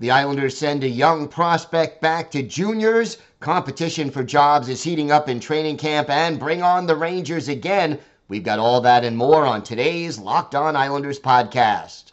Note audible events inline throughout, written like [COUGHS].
The Islanders send a young prospect back to juniors. Competition for jobs is heating up in training camp and bring on the Rangers again. We've got all that and more on today's Locked On Islanders podcast.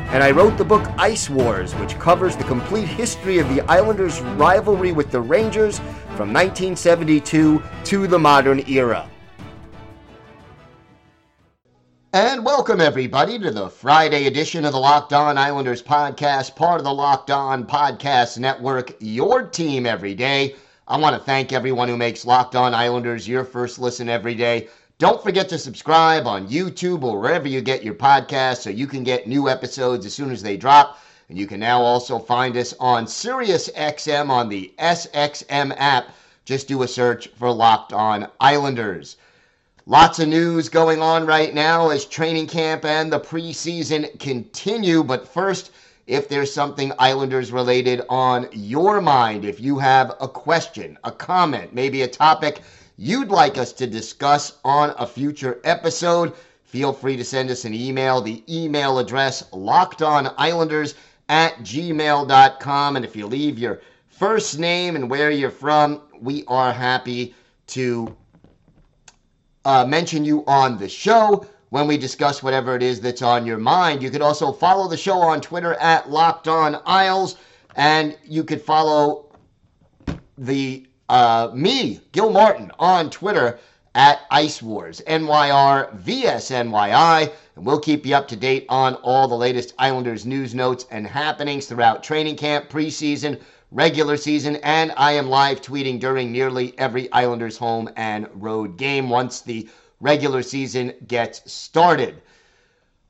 and I wrote the book Ice Wars, which covers the complete history of the Islanders' rivalry with the Rangers from 1972 to the modern era. And welcome, everybody, to the Friday edition of the Locked On Islanders podcast, part of the Locked On Podcast Network, your team every day. I want to thank everyone who makes Locked On Islanders your first listen every day. Don't forget to subscribe on YouTube or wherever you get your podcasts so you can get new episodes as soon as they drop. And you can now also find us on SiriusXM on the SXM app. Just do a search for Locked On Islanders. Lots of news going on right now as training camp and the preseason continue. But first, if there's something Islanders related on your mind, if you have a question, a comment, maybe a topic you'd like us to discuss on a future episode, feel free to send us an email. The email address lockedonislanders at gmail.com. And if you leave your first name and where you're from, we are happy to uh, mention you on the show when we discuss whatever it is that's on your mind. You could also follow the show on Twitter at Locked On Isles, and you could follow the uh, me, Gil Martin, on Twitter at Ice Wars, NYR VSNYI, and we'll keep you up to date on all the latest Islanders news, notes, and happenings throughout training camp, preseason, regular season, and I am live tweeting during nearly every Islanders home and road game once the regular season gets started.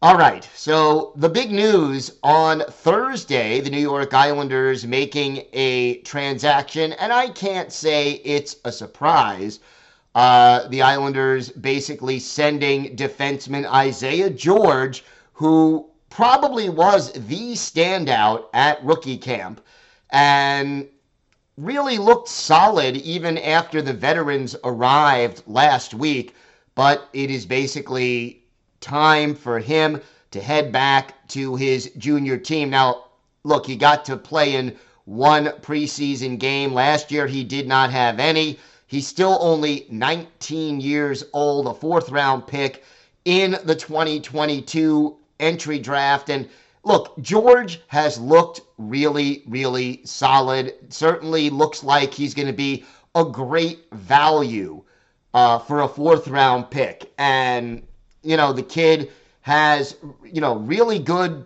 All right, so the big news on Thursday, the New York Islanders making a transaction, and I can't say it's a surprise. Uh, the Islanders basically sending defenseman Isaiah George, who probably was the standout at rookie camp and really looked solid even after the veterans arrived last week. But it is basically time for him to head back to his junior team. Now, look, he got to play in one preseason game. Last year, he did not have any. He's still only 19 years old, a fourth round pick in the 2022 entry draft. And look, George has looked really, really solid. Certainly looks like he's going to be a great value uh, for a fourth round pick. And you know, the kid has, you know, really good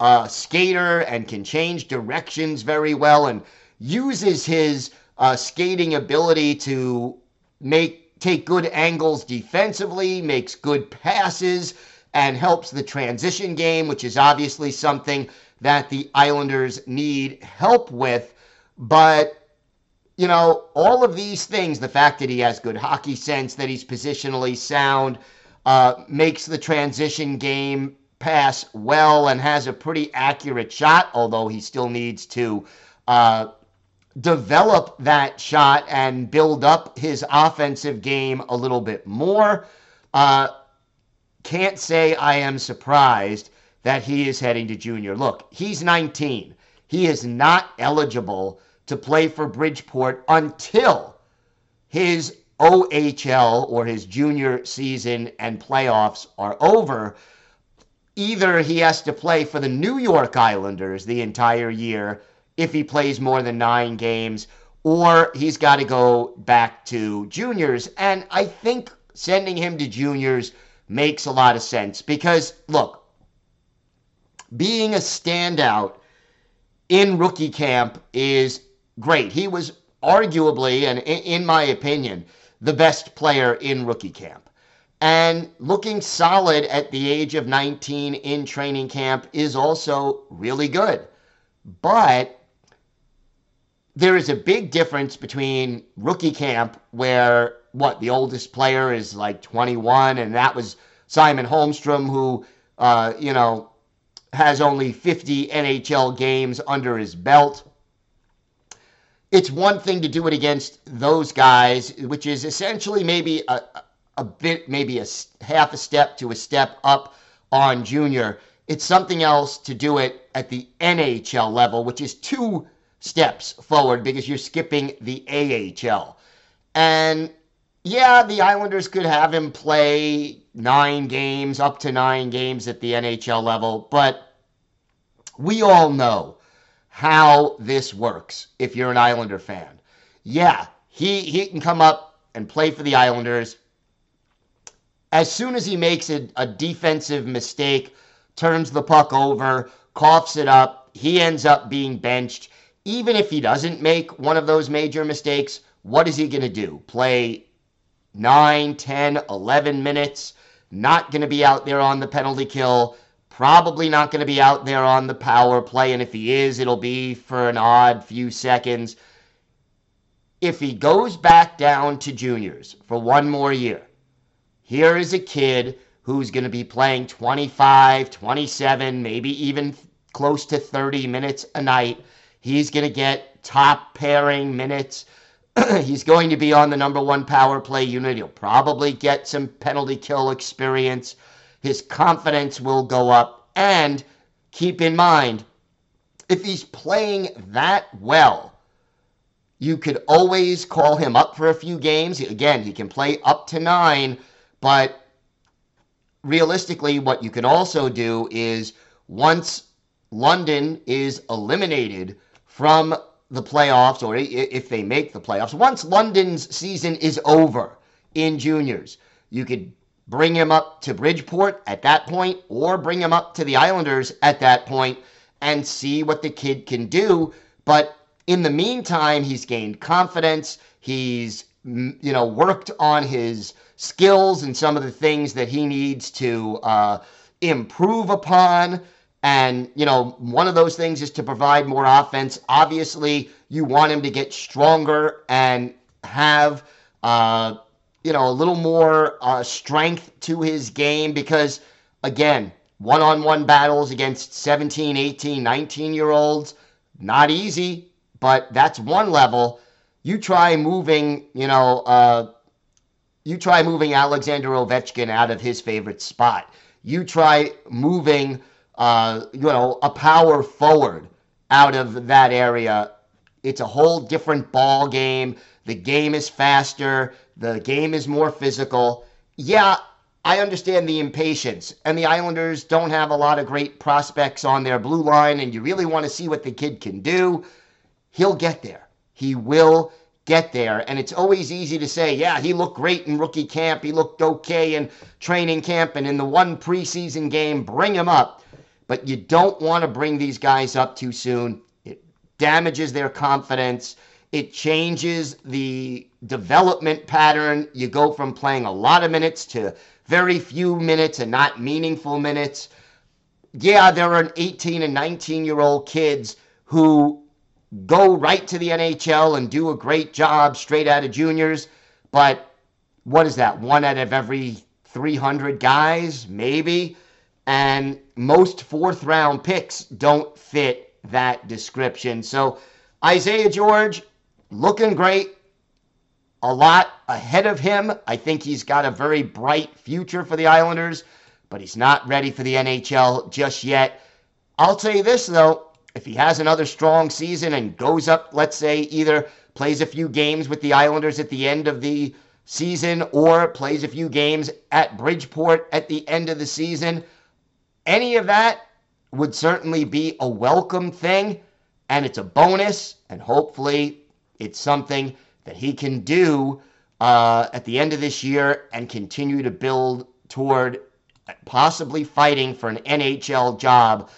uh, skater and can change directions very well and uses his uh, skating ability to make take good angles defensively, makes good passes, and helps the transition game, which is obviously something that the Islanders need help with. But you know, all of these things, the fact that he has good hockey sense, that he's positionally sound, uh, makes the transition game pass well and has a pretty accurate shot, although he still needs to uh, develop that shot and build up his offensive game a little bit more. Uh, can't say I am surprised that he is heading to junior. Look, he's 19. He is not eligible to play for Bridgeport until his OHL or his junior season and playoffs are over, either he has to play for the New York Islanders the entire year if he plays more than nine games, or he's got to go back to juniors. And I think sending him to juniors makes a lot of sense because, look, being a standout in rookie camp is great. He was arguably, and in my opinion, the best player in rookie camp. And looking solid at the age of 19 in training camp is also really good. But there is a big difference between rookie camp, where what the oldest player is like 21, and that was Simon Holmstrom, who, uh, you know, has only 50 NHL games under his belt. It's one thing to do it against those guys, which is essentially maybe a, a bit, maybe a half a step to a step up on junior. It's something else to do it at the NHL level, which is two steps forward because you're skipping the AHL. And yeah, the Islanders could have him play nine games, up to nine games at the NHL level, but we all know how this works if you're an Islander fan. Yeah, he, he can come up and play for the Islanders. As soon as he makes a, a defensive mistake, turns the puck over, coughs it up, he ends up being benched. Even if he doesn't make one of those major mistakes, what is he going to do? Play 9, 10, 11 minutes? Not going to be out there on the penalty kill. Probably not going to be out there on the power play. And if he is, it'll be for an odd few seconds. If he goes back down to juniors for one more year, here is a kid who's going to be playing 25, 27, maybe even close to 30 minutes a night. He's going to get top pairing minutes. [CLEARS THROAT] He's going to be on the number one power play unit. He'll probably get some penalty kill experience. His confidence will go up. And keep in mind, if he's playing that well, you could always call him up for a few games. Again, he can play up to nine, but realistically, what you can also do is once London is eliminated from the playoffs or if they make the playoffs, once London's season is over in juniors, you could bring him up to Bridgeport at that point or bring him up to the Islanders at that point and see what the kid can do. But in the meantime, he's gained confidence. He's, you know, worked on his skills and some of the things that he needs to uh, improve upon. And, you know, one of those things is to provide more offense. Obviously, you want him to get stronger and have, uh, you know, a little more uh, strength to his game because, again, one on one battles against 17, 18, 19 year olds, not easy, but that's one level. You try moving, you know, uh, you try moving Alexander Ovechkin out of his favorite spot. You try moving uh, you know, a power forward out of that area. It's a whole different ball game. The game is faster. The game is more physical. Yeah, I understand the impatience, and the Islanders don't have a lot of great prospects on their blue line, and you really want to see what the kid can do. He'll get there. He will get there. And it's always easy to say, yeah, he looked great in rookie camp. He looked okay in training camp. And in the one preseason game, bring him up but you don't want to bring these guys up too soon. It damages their confidence. It changes the development pattern. You go from playing a lot of minutes to very few minutes and not meaningful minutes. Yeah, there are 18 and 19 year old kids who go right to the NHL and do a great job straight out of juniors, but what is that? One out of every 300 guys, maybe? and most fourth round picks don't fit that description. So Isaiah George looking great, a lot ahead of him. I think he's got a very bright future for the Islanders, but he's not ready for the NHL just yet. I'll tell you this though, if he has another strong season and goes up, let's say either plays a few games with the Islanders at the end of the season or plays a few games at Bridgeport at the end of the season, any of that would certainly be a welcome thing, and it's a bonus, and hopefully it's something that he can do uh, at the end of this year and continue to build toward possibly fighting for an NHL job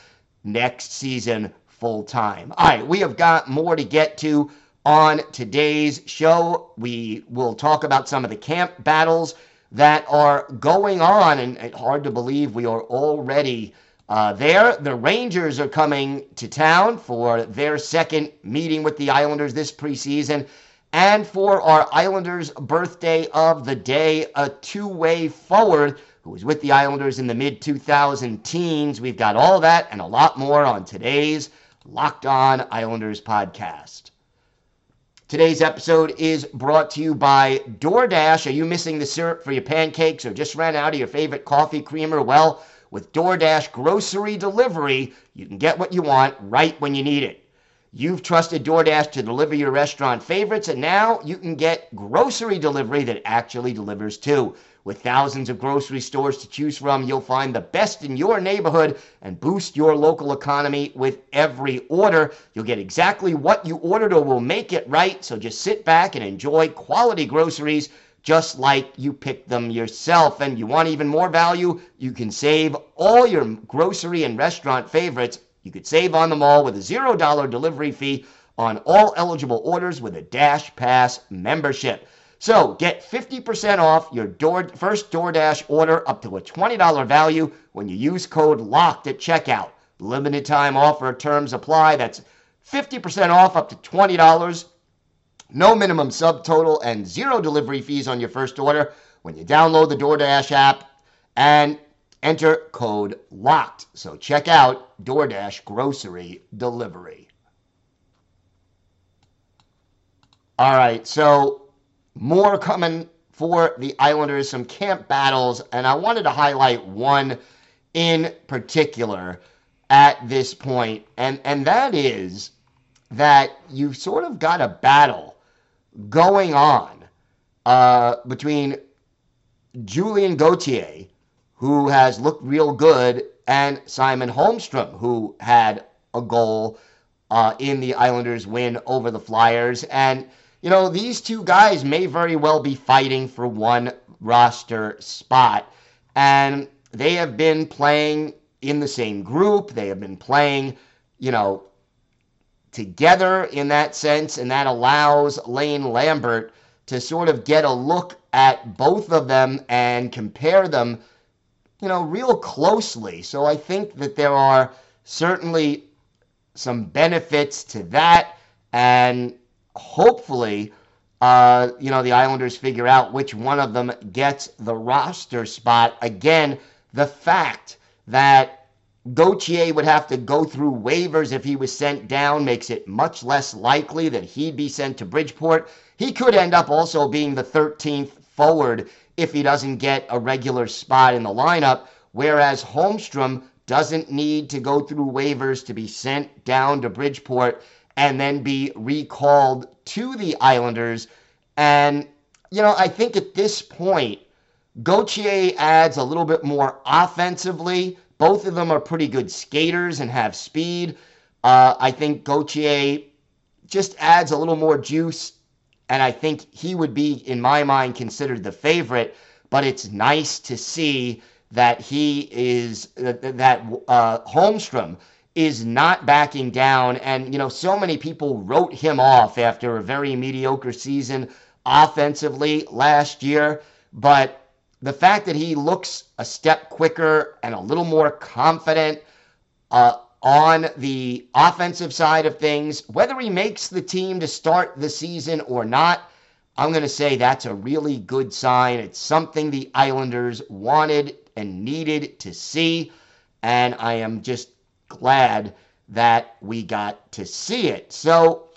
next season full time. All right, we have got more to get to on today's show. We will talk about some of the camp battles that are going on, and it's hard to believe we are already uh, there. The Rangers are coming to town for their second meeting with the Islanders this preseason. And for our Islanders birthday of the day, a two way forward who was with the Islanders in the mid 2000 teens. We've got all that and a lot more on today's Locked On Islanders podcast. Today's episode is brought to you by DoorDash. Are you missing the syrup for your pancakes or just ran out of your favorite coffee creamer? Well, with DoorDash grocery delivery, you can get what you want right when you need it. You've trusted DoorDash to deliver your restaurant favorites, and now you can get grocery delivery that actually delivers too. With thousands of grocery stores to choose from, you'll find the best in your neighborhood and boost your local economy with every order. You'll get exactly what you ordered or will make it right. So just sit back and enjoy quality groceries just like you picked them yourself. And you want even more value? You can save all your grocery and restaurant favorites. You could save on them all with a $0 delivery fee on all eligible orders with a Dash Pass membership. So get 50% off your door, first DoorDash order up to a $20 value when you use code LOCKED at checkout. Limited time offer terms apply. That's 50% off up to $20. No minimum subtotal and zero delivery fees on your first order when you download the DoorDash app and enter code LOCKED. So check out DoorDash Grocery Delivery. All right, so more coming for the Islanders, some camp battles, and I wanted to highlight one in particular at this point, and, and that is that you've sort of got a battle going on uh, between Julien Gauthier, who has looked real good, and Simon Holmstrom, who had a goal uh, in the Islanders' win over the Flyers. And you know, these two guys may very well be fighting for one roster spot. And they have been playing in the same group. They have been playing, you know, together in that sense. And that allows Lane Lambert to sort of get a look at both of them and compare them, you know, real closely. So I think that there are certainly some benefits to that. And hopefully, uh, you know, the Islanders figure out which one of them gets the roster spot. Again, the fact that Gauthier would have to go through waivers if he was sent down makes it much less likely that he'd be sent to Bridgeport. He could end up also being the 13th forward if he doesn't get a regular spot in the lineup, whereas Holmstrom doesn't need to go through waivers to be sent down to Bridgeport and then be recalled to the Islanders. And, you know, I think at this point, Gauthier adds a little bit more offensively. Both of them are pretty good skaters and have speed. Uh, I think Gauthier just adds a little more juice, and I think he would be, in my mind, considered the favorite. But it's nice to see that he is that uh, Holmstrom is not backing down. And, you know, so many people wrote him off after a very mediocre season offensively last year. But the fact that he looks a step quicker and a little more confident uh, on the offensive side of things, whether he makes the team to start the season or not, I'm going to say that's a really good sign. It's something the Islanders wanted and needed to see. And I am just glad that we got to see it. So,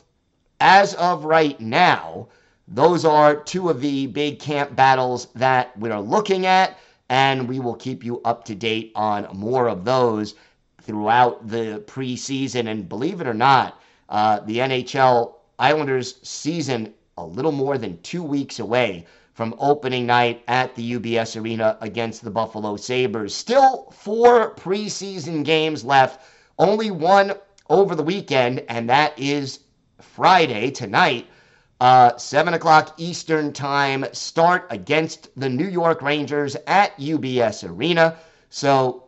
as of right now, those are two of the big camp battles that we're looking at, and we will keep you up to date on more of those throughout the preseason. And believe it or not, uh, the NHL Islanders season a little more than two weeks away from opening night at the UBS Arena against the Buffalo Sabres. Still four preseason games left, only one over the weekend, and that is Friday tonight. Uh, 7 o'clock Eastern Time start against the New York Rangers at UBS Arena. So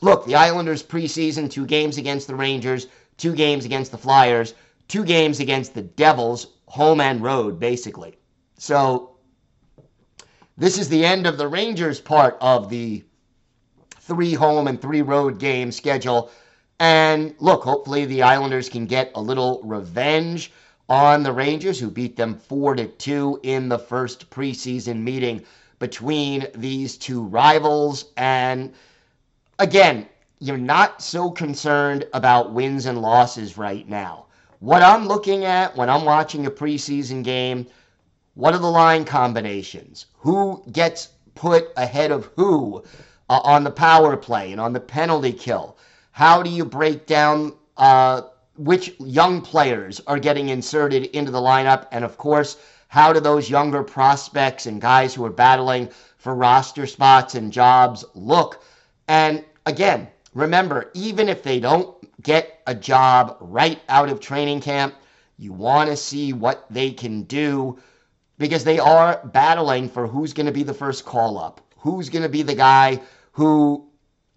look, the Islanders preseason, two games against the Rangers, two games against the Flyers, two games against the Devils, home and road, basically. So this is the end of the Rangers part of the three home and three road game schedule. And look, hopefully the Islanders can get a little revenge on the Rangers, who beat them 4 to 2 in the first preseason meeting between these two rivals. And again, you're not so concerned about wins and losses right now. What I'm looking at when I'm watching a preseason game, what are the line combinations? Who gets put ahead of who uh, on the power play and on the penalty kill? How do you break down uh, which young players are getting inserted into the lineup? And of course, how do those younger prospects and guys who are battling for roster spots and jobs look? And again, remember, even if they don't get a job right out of training camp, you want to see what they can do because they are battling for who's going to be the first call up, who's going to be the guy who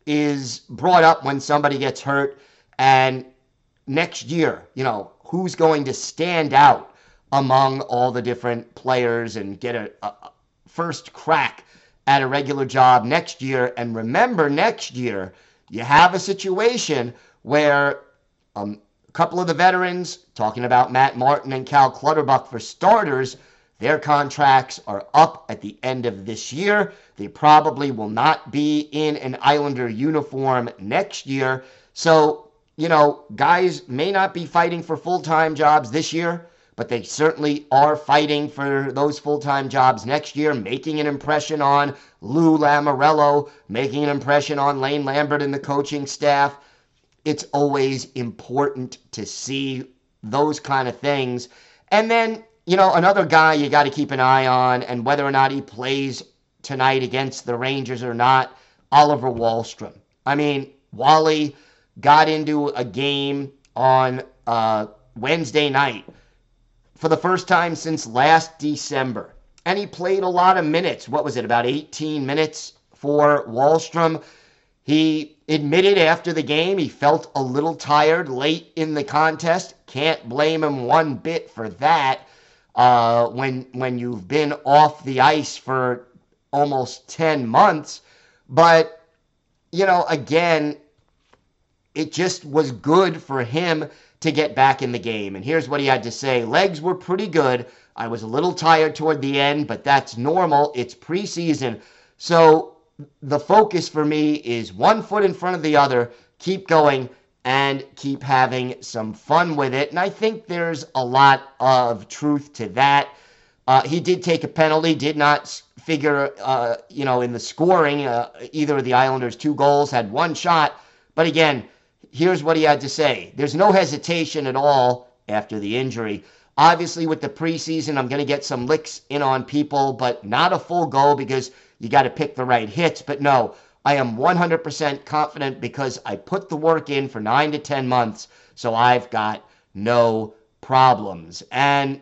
is brought up when somebody gets hurt and next year, you know, who's going to stand out among all the different players and get a, a, first crack at a regular job next year. And remember, next year, you have a situation where um, a couple of the veterans, talking about Matt Martin and Cal Clutterbuck for starters, their contracts are up at the end of this year. They probably will not be in an Islander uniform next year. So, you know, guys may not be fighting for full time jobs this year, but they certainly are fighting for those full time jobs next year, making an impression on Lou Lamoriello, making an impression on Lane Lambert and the coaching staff. It's always important to see those kind of things. And then, you know, another guy you got to keep an eye on, and whether or not he plays tonight against the Rangers or not, Oliver Wahlstrom. I mean, Wally got into a game on uh, Wednesday night for the first time since last December. And he played a lot of minutes. What was it, about 18 minutes for Wahlstrom? He admitted after the game he felt a little tired late in the contest. Can't blame him one bit for that. Uh, when when you've been off the ice for almost 10 months. But, you know, again, it just was good for him to get back in the game. And here's what he had to say Legs were pretty good. I was a little tired toward the end, but that's normal. It's preseason. So the focus for me is one foot in front of the other, keep going and keep having some fun with it. And I think there's a lot of truth to that. Uh, he did take a penalty, did not figure, uh, you know, in the scoring. Uh, either of the Islanders' two goals had one shot. But again, here's what he had to say there's no hesitation at all after the injury. Obviously, with the preseason, I'm going to get some licks in on people, but not a full go because you got to pick the right hits. But no, I am 100% confident because I put the work in for nine to 10 months, so I've got no problems. And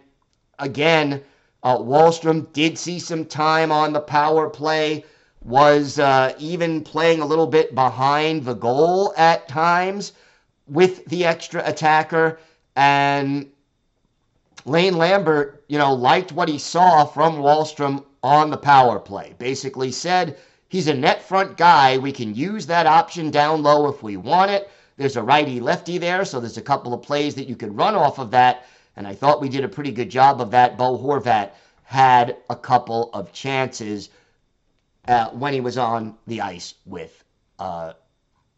again, uh, Wahlstrom did see some time on the power play, was uh, even playing a little bit behind the goal at times with the extra attacker. And Lane Lambert, you know, liked what he saw from Wahlstrom on the power play. Basically said he's a net front guy. We can use that option down low if we want it. There's a righty lefty there, so there's a couple of plays that you could run off of that and I thought we did a pretty good job of that. Bo Horvat had a couple of chances uh, when he was on the ice with uh,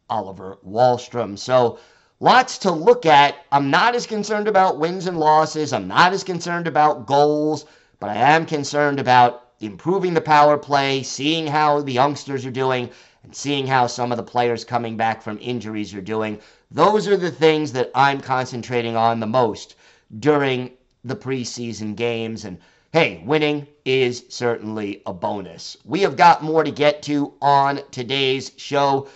Oliver Wahlstrom. So lots to look at. I'm not as concerned about wins and losses. I'm not as concerned about goals, but I am concerned about improving the power play, seeing how the youngsters are doing, and seeing how some of the players coming back from injuries are doing. Those are the things that I'm concentrating on the most during the preseason games. And hey, winning is certainly a bonus. We have got more to get to on today's show.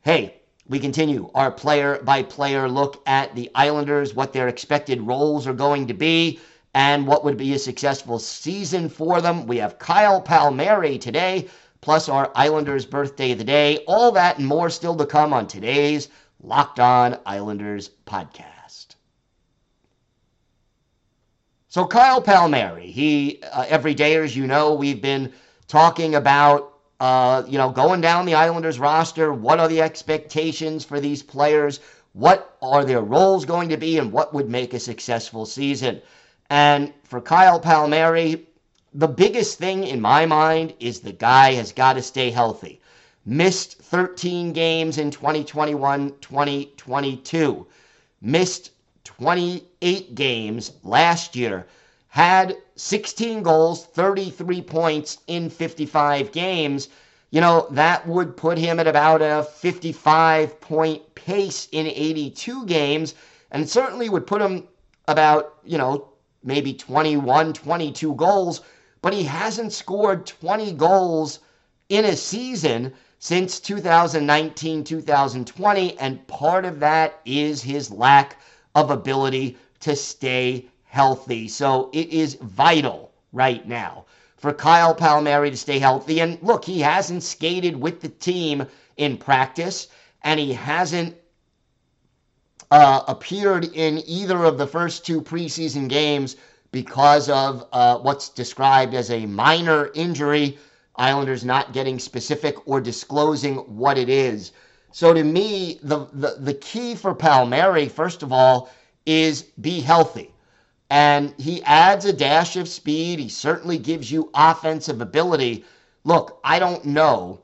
Hey, we continue our player by player look at the Islanders, what their expected roles are going to be, and what would be a successful season for them. We have Kyle Palmieri today, plus our Islanders birthday of the day. All that and more still to come on today's Locked On Islanders podcast. So Kyle Palmieri, he uh, every day, as you know, we've been talking about uh, you know going down the Islanders roster. What are the expectations for these players? What are their roles going to be, and what would make a successful season? And for Kyle Palmieri, the biggest thing in my mind is the guy has got to stay healthy. Missed 13 games in 2021 2022. Missed 28 games last year. Had 16 goals, 33 points in 55 games. You know, that would put him at about a 55 point pace in 82 games, and certainly would put him about, you know, maybe 21, 22 goals, but he hasn't scored 20 goals in a season since 2019 2020, and part of that is his lack of ability to stay healthy. So it is vital right now for Kyle Palmieri to stay healthy. And look, he hasn't skated with the team in practice, and he hasn't uh, appeared in either of the first two preseason games because of uh, what's described as a minor injury. Islanders not getting specific or disclosing what it is. So to me, the, the, the key for Palmieri, first of all, is be healthy. And he adds a dash of speed. He certainly gives you offensive ability. Look, I don't know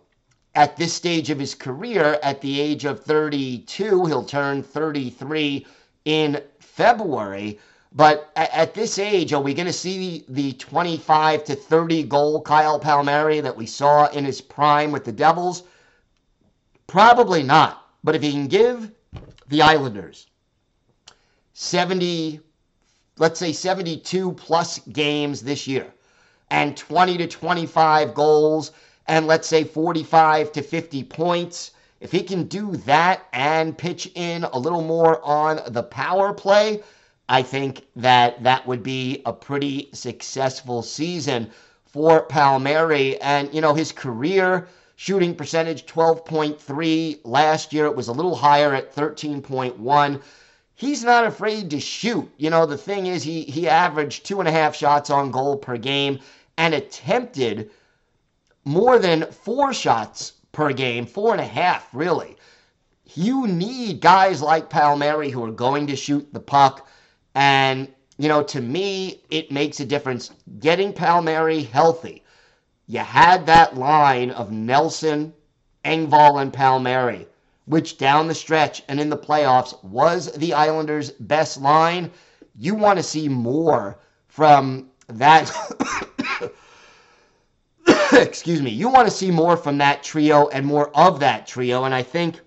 at this stage of his career, at the age of 32, he'll turn 33 in February. But at, this age, are we going to see the 25 to 30 goal Kyle Palmieri that we saw in his prime with the Devils? Probably not. But if he can give the Islanders 70, let's say 72 plus games this year, and 20 to 25 goals and let's say 45 to 50 points. If he can do that and pitch in a little more on the power play, I think that that would be a pretty successful season for Palmieri. And, you know, his career shooting percentage 12.3. Last year it was a little higher at 13.1. He's not afraid to shoot. You know, the thing is, he, he averaged two and a half shots on goal per game and attempted more than four shots per game, four and a half, really. You need guys like Palmieri who are going to shoot the puck. And, you know, to me, it makes a difference getting Palmieri healthy. You had that line of Nelson, Engvall, and Palmieri, which down the stretch and in the playoffs was the Islanders' best line. You want to see more from that [COUGHS] excuse me, you want to see more from that trio and more of that trio. And I think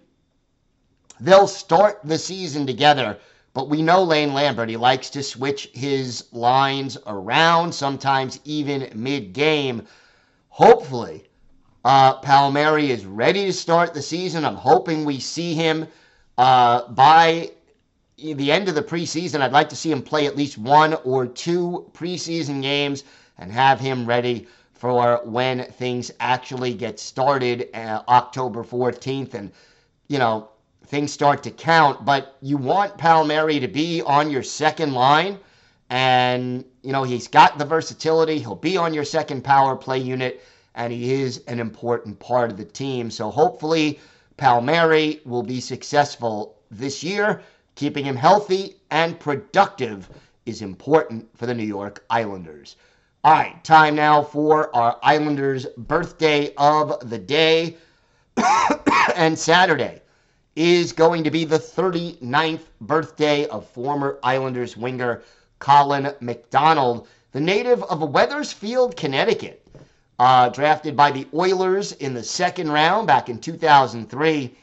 they'll start the season together. But we know Lane Lambert, he likes to switch his lines around, sometimes even mid game. Hopefully, uh, Palmieri is ready to start the season. I'm hoping we see him uh, by the end of the preseason. I'd like to see him play at least one or two preseason games and have him ready for when things actually get started uh, October 14th and, you know, things start to count. But you want Palmieri to be on your second line. And, you know, he's got the versatility. He'll be on your second power play unit. And he is an important part of the team. So hopefully, Palmieri will be successful this year. Keeping him healthy and productive is important for the New York Islanders. All right, time now for our Islanders' birthday of the day. [COUGHS] and Saturday is going to be the 39th birthday of former Islanders winger Colin McDonald, the native of Wethersfield, Connecticut. Uh, drafted by the Oilers in the second round back in 2003.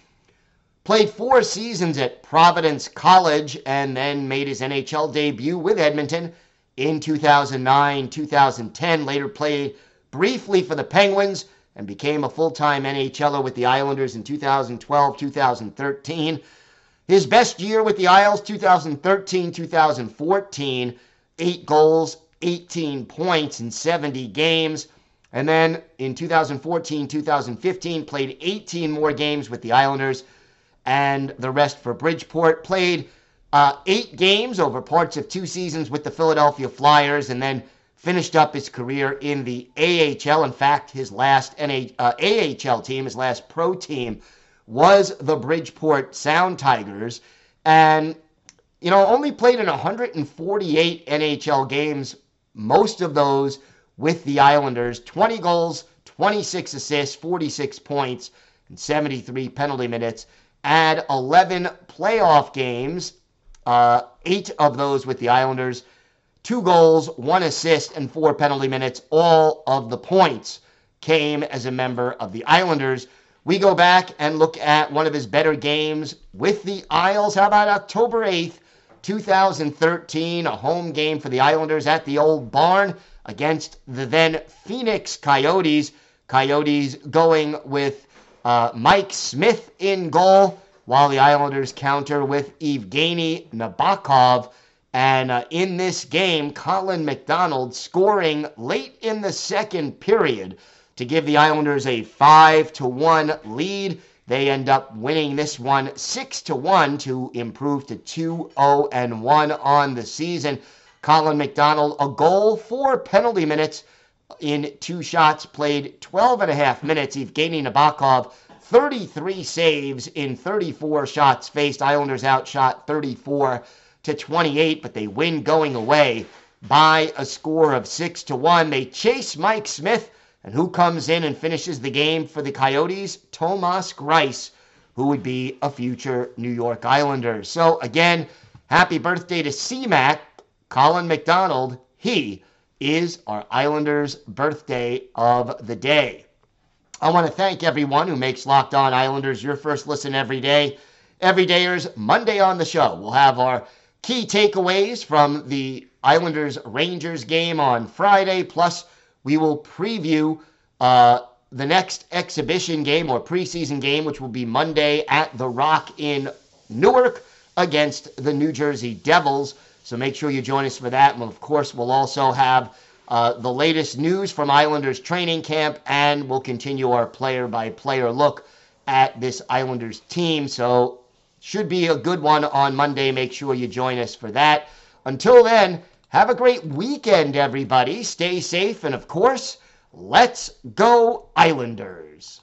Played four seasons at Providence College and then made his NHL debut with Edmonton in 2009, 2010. Later played briefly for the Penguins and became a full time NHLer with the Islanders in 2012, 2013. His best year with the Isles, 2013, 2014, eight goals, 18 points in 70 games. And then in 2014, 2015, played 18 more games with the Islanders, and the rest for Bridgeport. Played uh, eight games over parts of two seasons with the Philadelphia Flyers, and then finished up his career in the AHL. In fact, his last NA, uh, AHL team, his last pro team, was the Bridgeport Sound Tigers. And, you know, only played in 148 NHL games, most of those with the Islanders. 20 goals, 26 assists, 46 points, and 73 penalty minutes. Add 11 playoff games, uh, eight of those with the Islanders two goals, one assist, and four penalty minutes. All of the points came as a member of the Islanders. We go back and look at one of his better games with the Isles. How about October 8th, 2013, a home game for the Islanders at the old barn against the then Phoenix Coyotes. Coyotes going with uh, Mike Smith in goal, while the Islanders counter with Evgeny Nabokov. And uh, in this game, Colin McDonald scoring late in the second period to give the Islanders a 5 to 1 lead. They end up winning this one 6 to 1 to improve to 2 0 and 1 on the season. Colin McDonald, a goal, four penalty minutes in two shots played, 12 and a half minutes. Evgeny Nabokov, 33 saves in 34 shots faced. Islanders outshot 34 to 28, but they win going away by a score of 6 to 1. They chase Mike Smith, and who comes in and finishes the game for the Coyotes? Thomas Greiss, who would be a future New York Islander. So again, happy birthday to CMAC, Colin McDonald. He is our Islanders' birthday of the day. I want to thank everyone who makes Locked On Islanders your first listen every day. Every day is Monday on the show, we'll have our key takeaways from the Islanders Rangers game on Friday. Plus, we will preview uh, the next exhibition game or preseason game, which will be Monday at The Rock in Newark against the New Jersey Devils. So make sure you join us for that. And of course, we'll also have uh, the latest news from Islanders training camp, and we'll continue our player by player look at this Islanders team. So should be a good one on Monday. Make sure you join us for that. Until then, have a great weekend, everybody. Stay safe, and of course, let's go, Islanders.